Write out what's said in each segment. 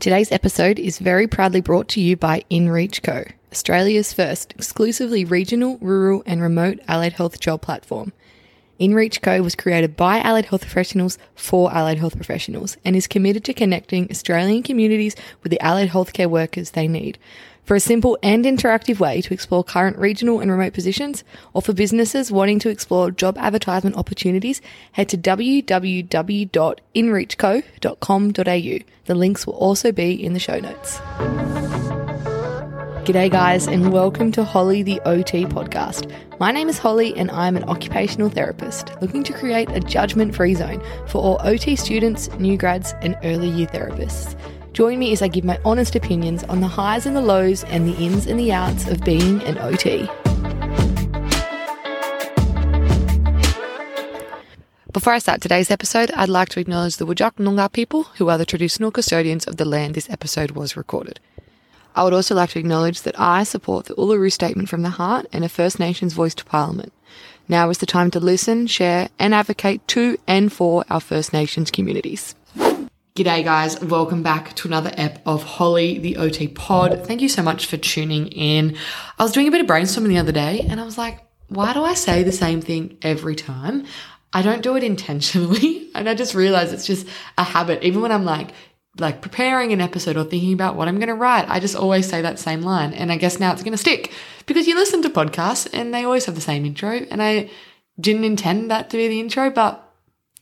Today's episode is very proudly brought to you by InReach Co, Australia's first exclusively regional, rural, and remote allied health job platform. InReach Co was created by allied health professionals for allied health professionals and is committed to connecting Australian communities with the allied healthcare workers they need. For a simple and interactive way to explore current regional and remote positions, or for businesses wanting to explore job advertisement opportunities, head to www.inreachco.com.au. The links will also be in the show notes. G'day, guys, and welcome to Holly the OT podcast. My name is Holly, and I'm an occupational therapist looking to create a judgment free zone for all OT students, new grads, and early year therapists. Join me as I give my honest opinions on the highs and the lows and the ins and the outs of being an OT. Before I start today's episode, I'd like to acknowledge the Whadjuk Noongar people who are the traditional custodians of the land this episode was recorded. I would also like to acknowledge that I support the Uluru Statement from the Heart and a First Nations voice to Parliament. Now is the time to listen, share, and advocate to and for our First Nations communities. G'day, guys. Welcome back to another ep of Holly the OT Pod. Thank you so much for tuning in. I was doing a bit of brainstorming the other day and I was like, why do I say the same thing every time? I don't do it intentionally. And I just realized it's just a habit. Even when I'm like, like preparing an episode or thinking about what I'm going to write, I just always say that same line. And I guess now it's going to stick because you listen to podcasts and they always have the same intro. And I didn't intend that to be the intro, but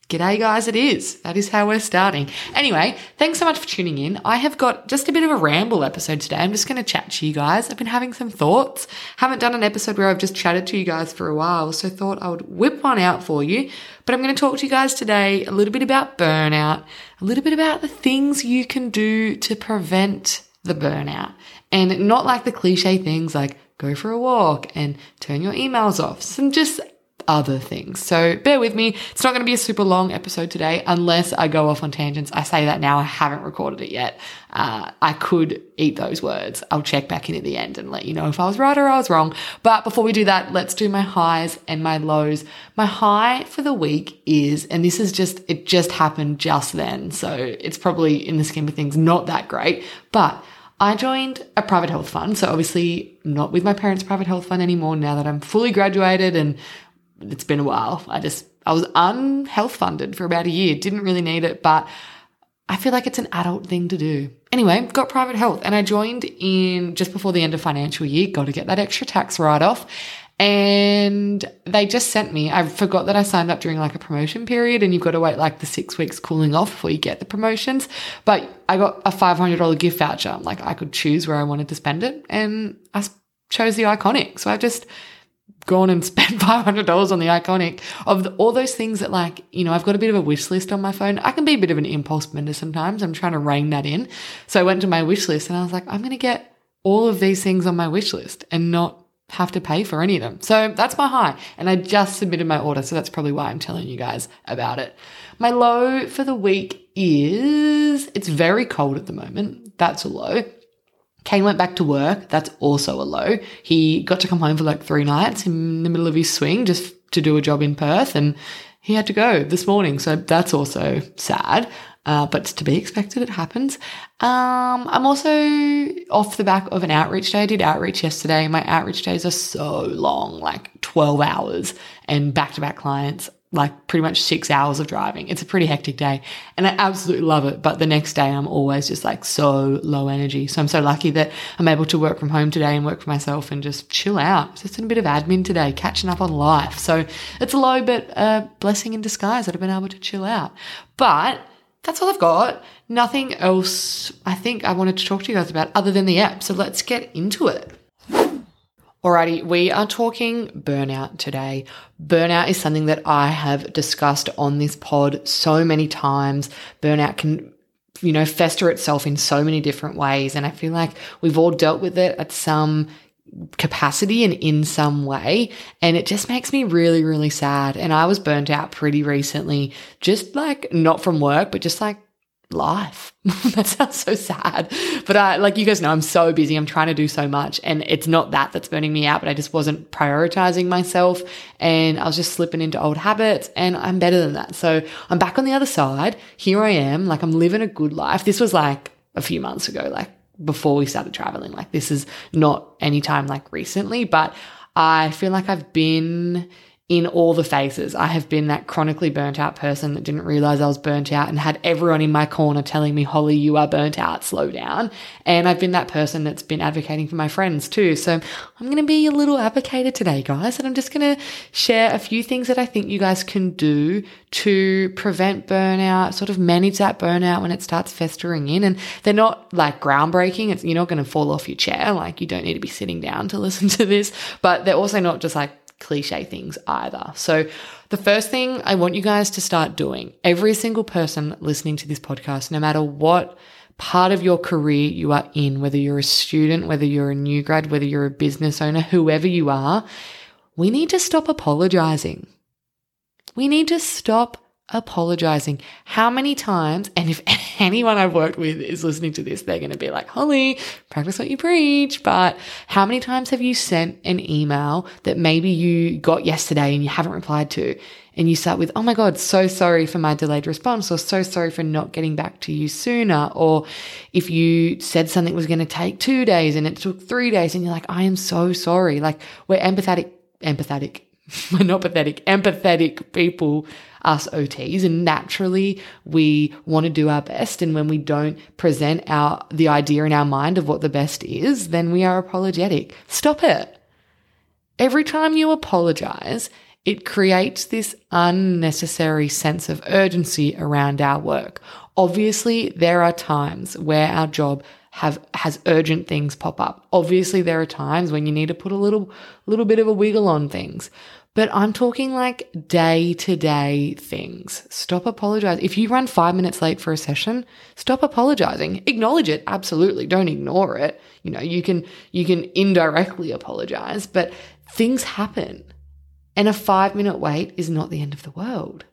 G'day, guys, it is. That is how we're starting. Anyway, thanks so much for tuning in. I have got just a bit of a ramble episode today. I'm just going to chat to you guys. I've been having some thoughts. Haven't done an episode where I've just chatted to you guys for a while, so thought I would whip one out for you. But I'm going to talk to you guys today a little bit about burnout, a little bit about the things you can do to prevent the burnout. And not like the cliche things like go for a walk and turn your emails off. Some just other things. So bear with me. It's not going to be a super long episode today unless I go off on tangents. I say that now. I haven't recorded it yet. Uh, I could eat those words. I'll check back in at the end and let you know if I was right or I was wrong. But before we do that, let's do my highs and my lows. My high for the week is, and this is just, it just happened just then. So it's probably in the scheme of things not that great, but I joined a private health fund. So obviously not with my parents' private health fund anymore now that I'm fully graduated and it's been a while. I just, I was unhealth funded for about a year, didn't really need it, but I feel like it's an adult thing to do. Anyway, got private health and I joined in just before the end of financial year, got to get that extra tax write off. And they just sent me, I forgot that I signed up during like a promotion period and you've got to wait like the six weeks cooling off before you get the promotions. But I got a $500 gift voucher. Like I could choose where I wanted to spend it and I chose the iconic. So I just, gone and spent $500 on the iconic of the, all those things that like, you know, I've got a bit of a wish list on my phone. I can be a bit of an impulse spender sometimes. I'm trying to rein that in. So I went to my wish list and I was like, I'm going to get all of these things on my wish list and not have to pay for any of them. So that's my high. And I just submitted my order. So that's probably why I'm telling you guys about it. My low for the week is it's very cold at the moment. That's a low. Kane went back to work. That's also a low. He got to come home for like three nights in the middle of his swing just to do a job in Perth and he had to go this morning. So that's also sad. Uh, but to be expected, it happens. Um, I'm also off the back of an outreach day. I did outreach yesterday. My outreach days are so long, like 12 hours and back to back clients like pretty much six hours of driving. It's a pretty hectic day and I absolutely love it. But the next day I'm always just like so low energy. So I'm so lucky that I'm able to work from home today and work for myself and just chill out. Just a bit of admin today, catching up on life. So it's a low, but a blessing in disguise that I've been able to chill out. But that's all I've got. Nothing else I think I wanted to talk to you guys about other than the app. So let's get into it. Alrighty, we are talking burnout today. Burnout is something that I have discussed on this pod so many times. Burnout can, you know, fester itself in so many different ways. And I feel like we've all dealt with it at some capacity and in some way. And it just makes me really, really sad. And I was burnt out pretty recently, just like not from work, but just like life. that sounds so sad. But uh, like you guys know, I'm so busy. I'm trying to do so much. And it's not that that's burning me out, but I just wasn't prioritizing myself. And I was just slipping into old habits. And I'm better than that. So I'm back on the other side. Here I am. Like I'm living a good life. This was like a few months ago, like before we started traveling. Like this is not any time like recently, but I feel like I've been in all the phases. I have been that chronically burnt out person that didn't realize I was burnt out and had everyone in my corner telling me, Holly, you are burnt out, slow down. And I've been that person that's been advocating for my friends too. So I'm going to be a little advocator today, guys. And I'm just going to share a few things that I think you guys can do to prevent burnout, sort of manage that burnout when it starts festering in. And they're not like groundbreaking. It's, you're not going to fall off your chair. Like you don't need to be sitting down to listen to this, but they're also not just like cliche things either. So, the first thing I want you guys to start doing, every single person listening to this podcast, no matter what part of your career you are in, whether you're a student, whether you're a new grad, whether you're a business owner, whoever you are, we need to stop apologizing. We need to stop apologizing. How many times, and if anyone I've worked with is listening to this, they're going to be like, Holly, practice what you preach. But how many times have you sent an email that maybe you got yesterday and you haven't replied to? And you start with, oh my God, so sorry for my delayed response, or so sorry for not getting back to you sooner. Or if you said something was going to take two days and it took three days, and you're like, I am so sorry. Like, we're empathetic, empathetic, not pathetic, empathetic people us OTs and naturally we want to do our best. And when we don't present our, the idea in our mind of what the best is, then we are apologetic. Stop it. Every time you apologize, it creates this unnecessary sense of urgency around our work. Obviously, there are times where our job have has urgent things pop up. Obviously, there are times when you need to put a little little bit of a wiggle on things. But I'm talking like day to day things. Stop apologizing. If you run five minutes late for a session, stop apologizing. Acknowledge it. Absolutely. Don't ignore it. You know, you can, you can indirectly apologize, but things happen. And a five minute wait is not the end of the world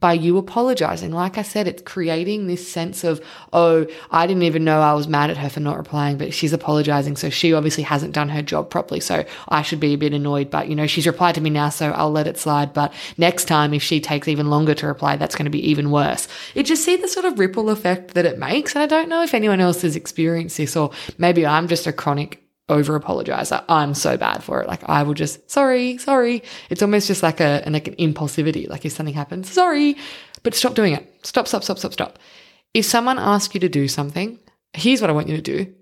by you apologizing. Like I said, it's creating this sense of, oh, I didn't even know I was mad at her for not replying, but she's apologizing. So she obviously hasn't done her job properly. So I should be a bit annoyed, but you know, she's replied to me now, so I'll let it slide. But next time, if she takes even longer to reply, that's going to be even worse. It just see the sort of ripple effect that it makes. And I don't know if anyone else has experienced this or maybe I'm just a chronic over apologize. Like, I'm so bad for it. Like I will just, sorry, sorry. It's almost just like a, an, like an impulsivity. Like if something happens, sorry, but stop doing it. Stop, stop, stop, stop, stop. If someone asks you to do something, here's what I want you to do.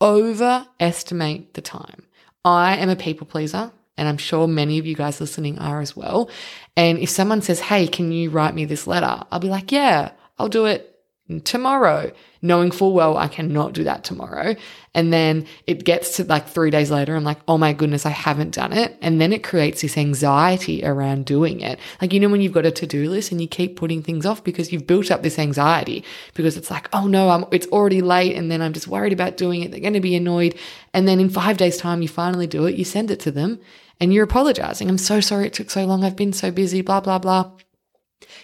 Overestimate the time. I am a people pleaser and I'm sure many of you guys listening are as well. And if someone says, Hey, can you write me this letter? I'll be like, yeah, I'll do it tomorrow, knowing full well I cannot do that tomorrow. And then it gets to like three days later, I'm like, oh my goodness, I haven't done it. And then it creates this anxiety around doing it. Like, you know, when you've got a to do list and you keep putting things off because you've built up this anxiety because it's like, oh no, I'm, it's already late. And then I'm just worried about doing it. They're going to be annoyed. And then in five days' time, you finally do it, you send it to them and you're apologizing. I'm so sorry it took so long. I've been so busy, blah, blah, blah.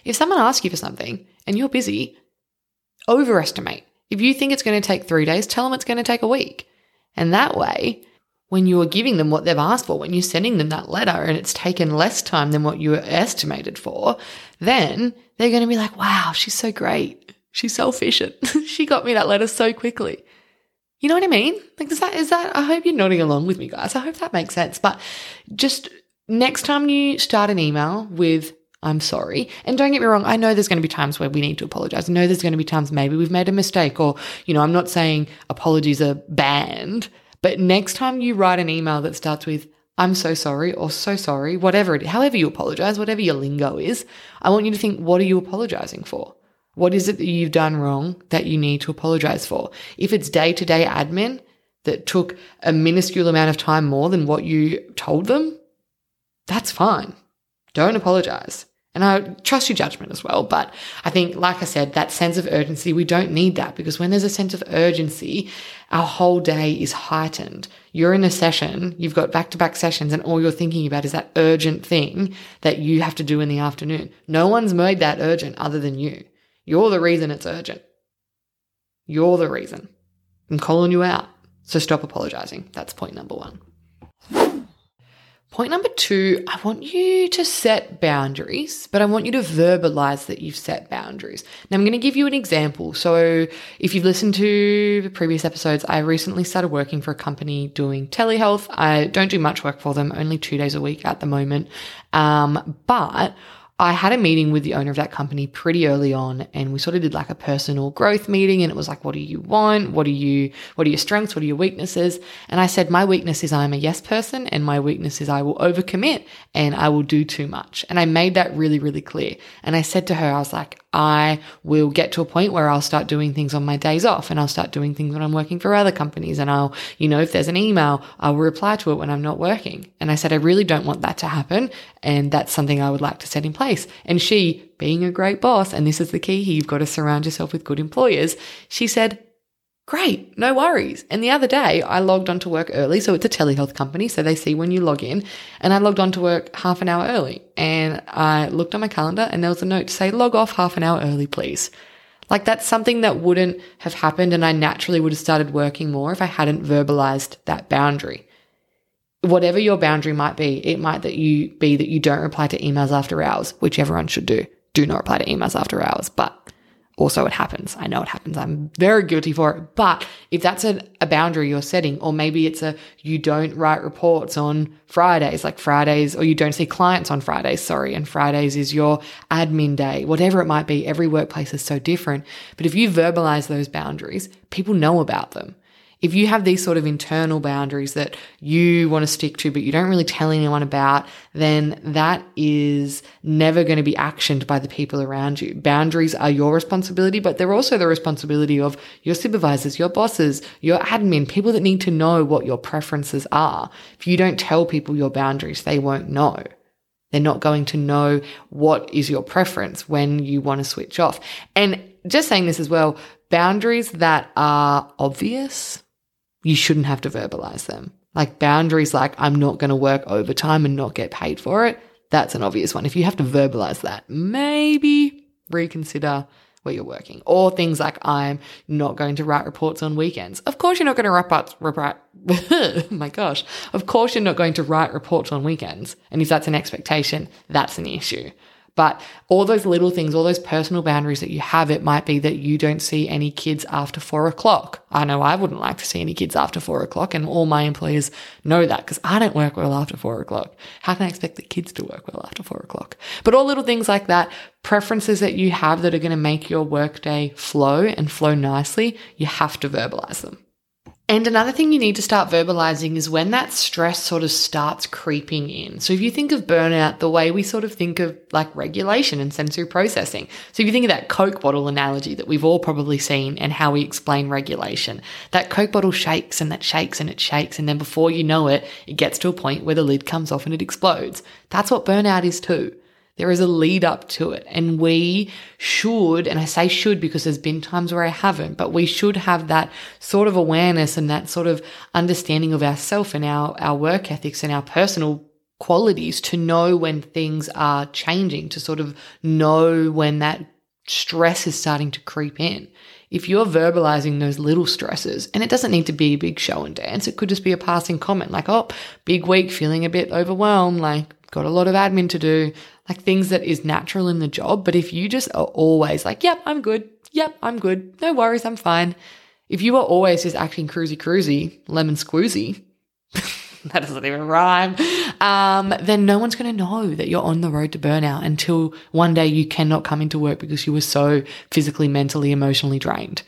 If someone asks you for something and you're busy, overestimate. If you think it's going to take three days, tell them it's going to take a week. And that way, when you're giving them what they've asked for, when you're sending them that letter and it's taken less time than what you were estimated for, then they're going to be like, wow, she's so great. She's so efficient. she got me that letter so quickly. You know what I mean? Like, is that, is that, I hope you're nodding along with me, guys. I hope that makes sense. But just next time you start an email with I'm sorry. And don't get me wrong, I know there's going to be times where we need to apologize. I know there's going to be times maybe we've made a mistake or, you know, I'm not saying apologies are banned, but next time you write an email that starts with, I'm so sorry or so sorry, whatever it however you apologize, whatever your lingo is, I want you to think, what are you apologizing for? What is it that you've done wrong that you need to apologize for? If it's day to day admin that took a minuscule amount of time more than what you told them, that's fine. Don't apologize. And I trust your judgment as well. But I think, like I said, that sense of urgency, we don't need that because when there's a sense of urgency, our whole day is heightened. You're in a session, you've got back to back sessions, and all you're thinking about is that urgent thing that you have to do in the afternoon. No one's made that urgent other than you. You're the reason it's urgent. You're the reason. I'm calling you out. So stop apologizing. That's point number one. Point number two, I want you to set boundaries, but I want you to verbalize that you've set boundaries. Now, I'm going to give you an example. So, if you've listened to the previous episodes, I recently started working for a company doing telehealth. I don't do much work for them, only two days a week at the moment. Um, but I had a meeting with the owner of that company pretty early on and we sort of did like a personal growth meeting and it was like, what do you want? What are you, what are your strengths? What are your weaknesses? And I said, my weakness is I'm a yes person and my weakness is I will overcommit and I will do too much. And I made that really, really clear. And I said to her, I was like, I will get to a point where I'll start doing things on my days off and I'll start doing things when I'm working for other companies. And I'll, you know, if there's an email, I'll reply to it when I'm not working. And I said, I really don't want that to happen. And that's something I would like to set in place. And she, being a great boss, and this is the key here, you've got to surround yourself with good employers. She said, Great, no worries. And the other day, I logged on to work early. So it's a telehealth company. So they see when you log in. And I logged on to work half an hour early. And I looked on my calendar and there was a note to say, log off half an hour early, please. Like that's something that wouldn't have happened. And I naturally would have started working more if I hadn't verbalized that boundary. Whatever your boundary might be, it might that you be that you don't reply to emails after hours, which everyone should do. Do not reply to emails after hours. But also it happens. I know it happens. I'm very guilty for it. But if that's a, a, boundary you're setting, or maybe it's a you don't write reports on Fridays, like Fridays, or you don't see clients on Fridays, sorry, and Fridays is your admin day, whatever it might be, every workplace is so different. But if you verbalize those boundaries, people know about them if you have these sort of internal boundaries that you want to stick to, but you don't really tell anyone about, then that is never going to be actioned by the people around you. Boundaries are your responsibility, but they're also the responsibility of your supervisors, your bosses, your admin, people that need to know what your preferences are. If you don't tell people your boundaries, they won't know. They're not going to know what is your preference when you want to switch off. And just saying this as well, boundaries that are obvious you shouldn't have to verbalize them. Like boundaries, like I'm not going to work overtime and not get paid for it. That's an obvious one. If you have to verbalize that, maybe reconsider where you're working or things like I'm not going to write reports on weekends. Of course, you're not going to write, up, write my gosh. Of course, you're not going to write reports on weekends. And if that's an expectation, that's an issue. But all those little things, all those personal boundaries that you have, it might be that you don't see any kids after four o'clock. I know I wouldn't like to see any kids after four o'clock, and all my employers know that because I don't work well after four o'clock. How can I expect the kids to work well after four o'clock? But all little things like that, preferences that you have that are going to make your workday flow and flow nicely, you have to verbalize them. And another thing you need to start verbalizing is when that stress sort of starts creeping in. So if you think of burnout the way we sort of think of like regulation and sensory processing. So if you think of that Coke bottle analogy that we've all probably seen and how we explain regulation, that Coke bottle shakes and that shakes and it shakes. And then before you know it, it gets to a point where the lid comes off and it explodes. That's what burnout is too. There is a lead up to it. And we should, and I say should because there's been times where I haven't, but we should have that sort of awareness and that sort of understanding of ourself and our, our work ethics and our personal qualities to know when things are changing, to sort of know when that stress is starting to creep in. If you're verbalizing those little stresses, and it doesn't need to be a big show and dance, it could just be a passing comment like, oh, big week, feeling a bit overwhelmed, like, got a lot of admin to do, like things that is natural in the job. But if you just are always like, yep, I'm good. Yep, I'm good. No worries. I'm fine. If you are always just acting cruisy cruisy, lemon squoozy, that doesn't even rhyme, um, then no one's going to know that you're on the road to burnout until one day you cannot come into work because you were so physically, mentally, emotionally drained.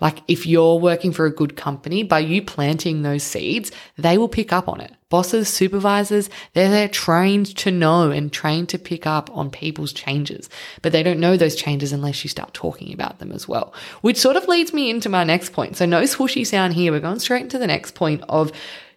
Like if you're working for a good company, by you planting those seeds, they will pick up on it. Bosses, supervisors, they're, they're trained to know and trained to pick up on people's changes, but they don't know those changes unless you start talking about them as well. Which sort of leads me into my next point. So no swooshy sound here. We're going straight into the next point of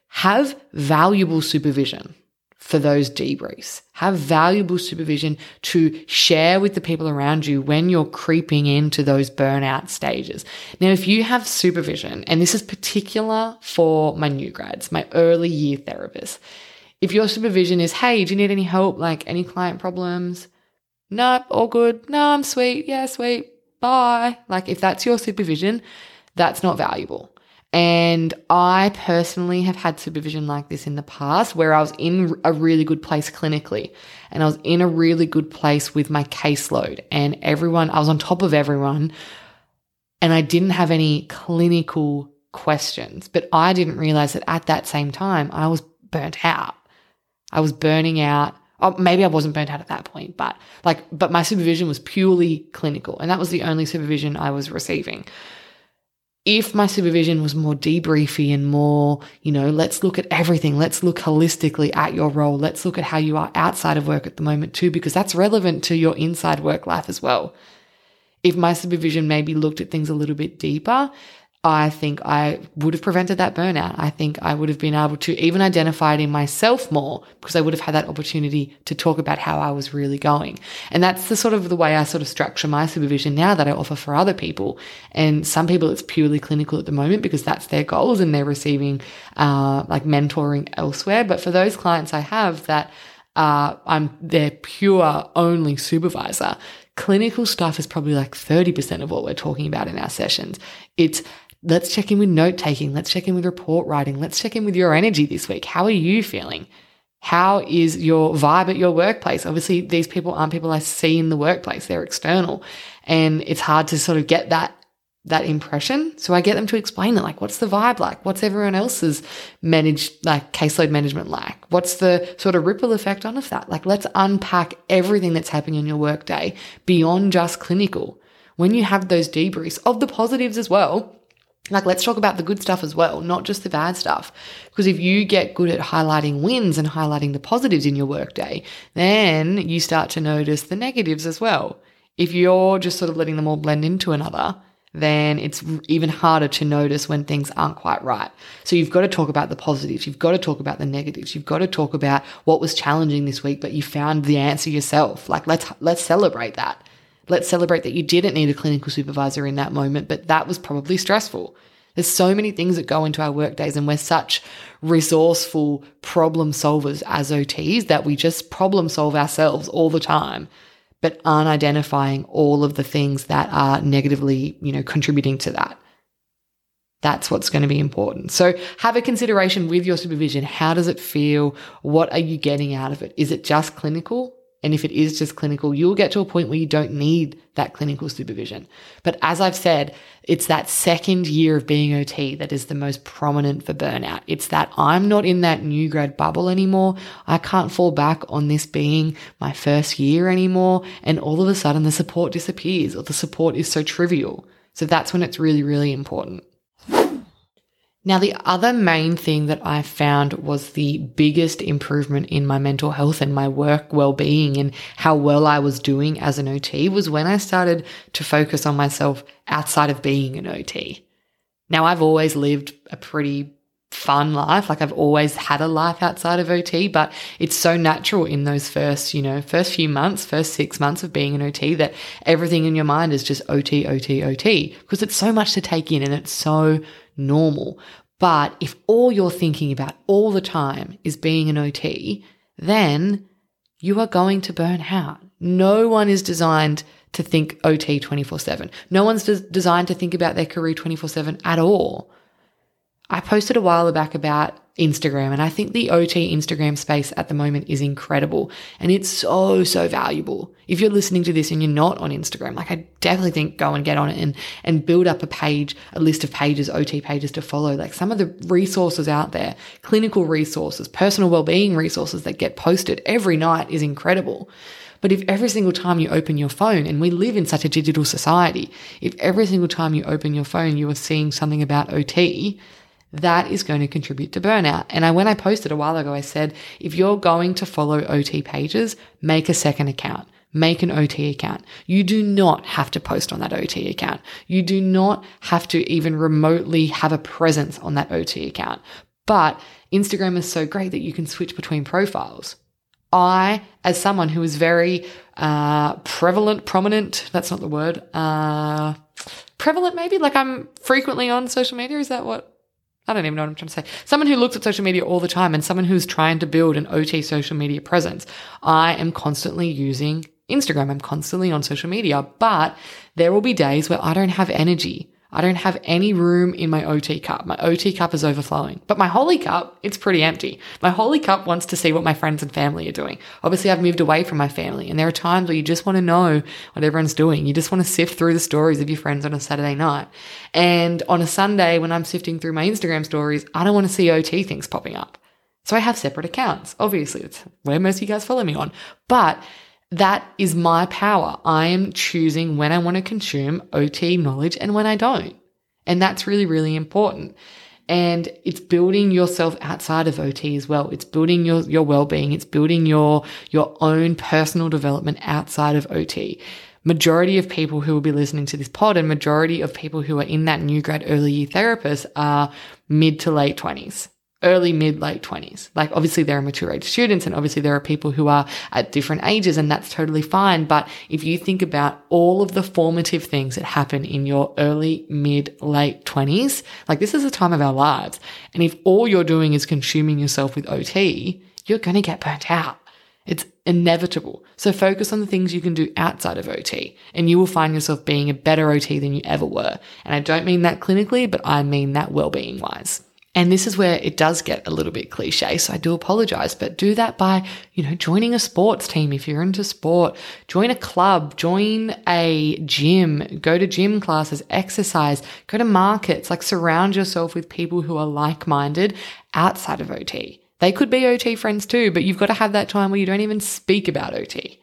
have valuable supervision for those debriefs. Have valuable supervision to share with the people around you when you're creeping into those burnout stages. Now, if you have supervision, and this is particular for my new grads, my early year therapists, if your supervision is, hey, do you need any help? Like any client problems? Nope, all good. No, I'm sweet. Yeah, sweet. Bye. Like if that's your supervision, that's not valuable. And I personally have had supervision like this in the past where I was in a really good place clinically and I was in a really good place with my caseload and everyone, I was on top of everyone and I didn't have any clinical questions. But I didn't realize that at that same time, I was burnt out. I was burning out. Oh, maybe I wasn't burnt out at that point, but like, but my supervision was purely clinical and that was the only supervision I was receiving if my supervision was more debriefy and more, you know, let's look at everything, let's look holistically at your role, let's look at how you are outside of work at the moment too, because that's relevant to your inside work life as well. If my supervision maybe looked at things a little bit deeper, I think I would have prevented that burnout. I think I would have been able to even identify it in myself more because I would have had that opportunity to talk about how I was really going. And that's the sort of the way I sort of structure my supervision now that I offer for other people. And some people it's purely clinical at the moment because that's their goals and they're receiving uh, like mentoring elsewhere. But for those clients I have that uh, I'm their pure only supervisor, clinical stuff is probably like 30% of what we're talking about in our sessions. It's Let's check in with note taking. Let's check in with report writing. Let's check in with your energy this week. How are you feeling? How is your vibe at your workplace? Obviously, these people aren't people I see in the workplace. They're external and it's hard to sort of get that that impression. So I get them to explain it. Like, what's the vibe like? What's everyone else's managed, like caseload management like? What's the sort of ripple effect on of that? Like, let's unpack everything that's happening in your workday beyond just clinical. When you have those debriefs of the positives as well, like, let's talk about the good stuff as well, not just the bad stuff. Because if you get good at highlighting wins and highlighting the positives in your workday, then you start to notice the negatives as well. If you're just sort of letting them all blend into another, then it's even harder to notice when things aren't quite right. So you've got to talk about the positives. You've got to talk about the negatives. You've got to talk about what was challenging this week, but you found the answer yourself. Like let's, let's celebrate that. Let's celebrate that you didn't need a clinical supervisor in that moment, but that was probably stressful. There's so many things that go into our work days, and we're such resourceful problem solvers as OTs that we just problem solve ourselves all the time, but aren't identifying all of the things that are negatively, you know, contributing to that. That's what's going to be important. So have a consideration with your supervision. How does it feel? What are you getting out of it? Is it just clinical? And if it is just clinical, you'll get to a point where you don't need that clinical supervision. But as I've said, it's that second year of being OT that is the most prominent for burnout. It's that I'm not in that new grad bubble anymore. I can't fall back on this being my first year anymore. And all of a sudden the support disappears or the support is so trivial. So that's when it's really, really important. Now, the other main thing that I found was the biggest improvement in my mental health and my work well being and how well I was doing as an OT was when I started to focus on myself outside of being an OT. Now, I've always lived a pretty fun life. Like I've always had a life outside of OT, but it's so natural in those first, you know, first few months, first six months of being an OT that everything in your mind is just OT, OT, OT because it's so much to take in and it's so normal. But if all you're thinking about all the time is being an OT, then you are going to burn out. No one is designed to think OT 24 7. No one's des- designed to think about their career 24 7 at all. I posted a while back about Instagram, and I think the OT Instagram space at the moment is incredible and it's so, so valuable. If you're listening to this and you're not on Instagram, like I definitely think go and get on it and, and build up a page, a list of pages, OT pages to follow. Like some of the resources out there, clinical resources, personal well-being resources that get posted every night is incredible. But if every single time you open your phone, and we live in such a digital society, if every single time you open your phone, you are seeing something about OT, that is going to contribute to burnout. And I, when I posted a while ago, I said, if you're going to follow OT pages, make a second account. Make an OT account. You do not have to post on that OT account. You do not have to even remotely have a presence on that OT account. But Instagram is so great that you can switch between profiles. I, as someone who is very uh, prevalent, prominent, that's not the word, uh, prevalent maybe, like I'm frequently on social media. Is that what I don't even know what I'm trying to say. Someone who looks at social media all the time and someone who's trying to build an OT social media presence. I am constantly using Instagram. I'm constantly on social media, but there will be days where I don't have energy. I don't have any room in my OT cup. My OT cup is overflowing. But my Holly cup, it's pretty empty. My Holly cup wants to see what my friends and family are doing. Obviously, I've moved away from my family, and there are times where you just want to know what everyone's doing. You just want to sift through the stories of your friends on a Saturday night. And on a Sunday, when I'm sifting through my Instagram stories, I don't want to see OT things popping up. So I have separate accounts. Obviously, it's where most of you guys follow me on. But that is my power. I am choosing when I want to consume OT knowledge and when I don't. And that's really, really important. And it's building yourself outside of OT as well. It's building your, your well-being. It's building your, your own personal development outside of OT. Majority of people who will be listening to this pod and majority of people who are in that new grad early year therapist are mid to late twenties early, mid, late 20s. Like, obviously, there are mature age students, and obviously, there are people who are at different ages, and that's totally fine. But if you think about all of the formative things that happen in your early, mid, late 20s, like, this is a time of our lives. And if all you're doing is consuming yourself with OT, you're going to get burnt out. It's inevitable. So focus on the things you can do outside of OT and you will find yourself being a better OT than you ever were. And I don't mean that clinically, but I mean that well-being wise. And this is where it does get a little bit cliche. So I do apologize, but do that by, you know, joining a sports team. If you're into sport, join a club, join a gym, go to gym classes, exercise, go to markets, like surround yourself with people who are like minded outside of OT. They could be OT friends too, but you've got to have that time where you don't even speak about OT.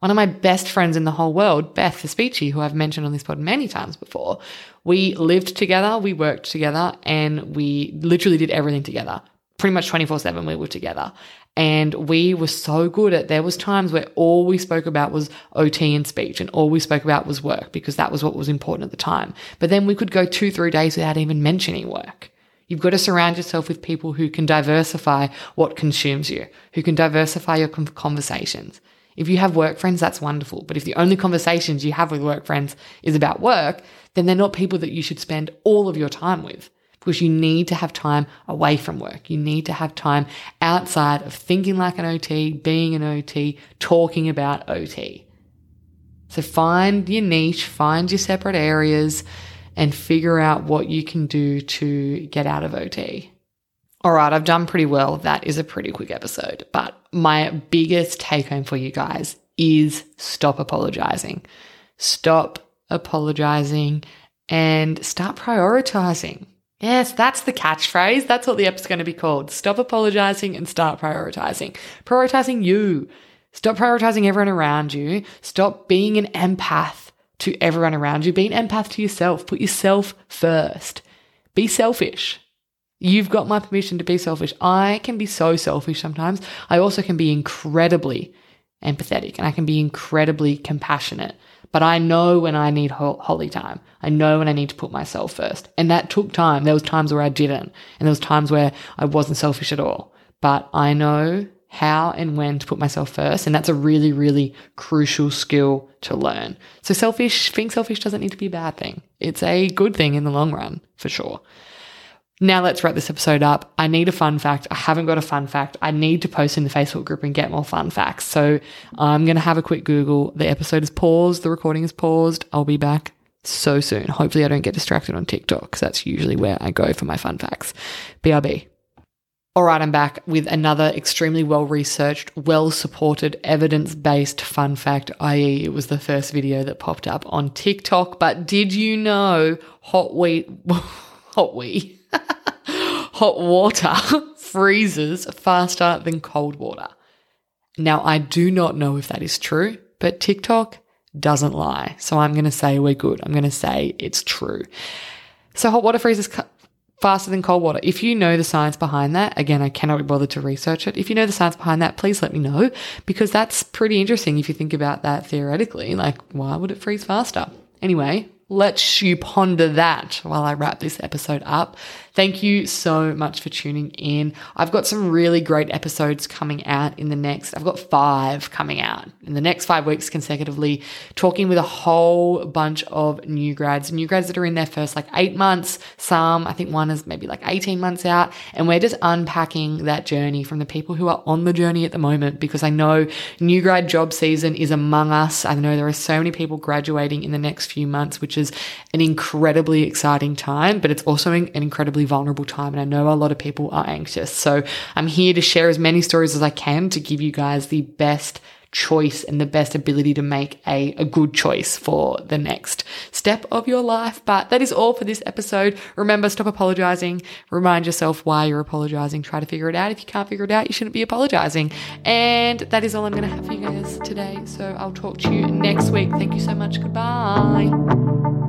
One of my best friends in the whole world, Beth Vespici, who I've mentioned on this pod many times before, we lived together, we worked together, and we literally did everything together. Pretty much 24 7 we were together. And we were so good at there was times where all we spoke about was OT and speech and all we spoke about was work because that was what was important at the time. But then we could go two, three days without even mentioning work. You've got to surround yourself with people who can diversify what consumes you, who can diversify your conversations. If you have work friends, that's wonderful. But if the only conversations you have with work friends is about work, then they're not people that you should spend all of your time with because you need to have time away from work. You need to have time outside of thinking like an OT, being an OT, talking about OT. So find your niche, find your separate areas, and figure out what you can do to get out of OT. All right, I've done pretty well. That is a pretty quick episode. But my biggest take home for you guys is stop apologizing. Stop apologizing and start prioritizing. Yes, that's the catchphrase. That's what the app's going to be called. Stop apologizing and start prioritizing. Prioritizing you. Stop prioritizing everyone around you. Stop being an empath to everyone around you. Be an empath to yourself. Put yourself first. Be selfish. You've got my permission to be selfish. I can be so selfish sometimes. I also can be incredibly empathetic and I can be incredibly compassionate. But I know when I need Holly time. I know when I need to put myself first. And that took time. There was times where I didn't. And there was times where I wasn't selfish at all. But I know how and when to put myself first. And that's a really, really crucial skill to learn. So selfish, being selfish doesn't need to be a bad thing. It's a good thing in the long run, for sure. Now let's wrap this episode up. I need a fun fact. I haven't got a fun fact. I need to post in the Facebook group and get more fun facts. So I'm going to have a quick Google. The episode is paused. The recording is paused. I'll be back so soon. Hopefully I don't get distracted on TikTok because that's usually where I go for my fun facts. BRB. All right, I'm back with another extremely well researched, well supported, evidence based fun fact, i.e., it was the first video that popped up on TikTok. But did you know hot wheat, hot wheat, hot water freezes faster than cold water. Now, I do not know if that is true, but TikTok doesn't lie. So I'm going to say we're good. I'm going to say it's true. So hot water freezes faster than cold water. If you know the science behind that, again, I cannot be bothered to research it. If you know the science behind that, please let me know because that's pretty interesting if you think about that theoretically. Like, why would it freeze faster? Anyway, let you ponder that while I wrap this episode up. Thank you so much for tuning in. I've got some really great episodes coming out in the next, I've got five coming out in the next five weeks consecutively, talking with a whole bunch of new grads, new grads that are in their first like eight months. Some, I think one is maybe like 18 months out. And we're just unpacking that journey from the people who are on the journey at the moment because I know new grad job season is among us. I know there are so many people graduating in the next few months, which is an incredibly exciting time, but it's also an incredibly vulnerable time. And I know a lot of people are anxious. So I'm here to share as many stories as I can to give you guys the best choice and the best ability to make a, a good choice for the next step of your life. But that is all for this episode. Remember, stop apologizing. Remind yourself why you're apologizing. Try to figure it out. If you can't figure it out, you shouldn't be apologizing. And that is all I'm going to have for you guys today. So I'll talk to you next week. Thank you so much. Goodbye.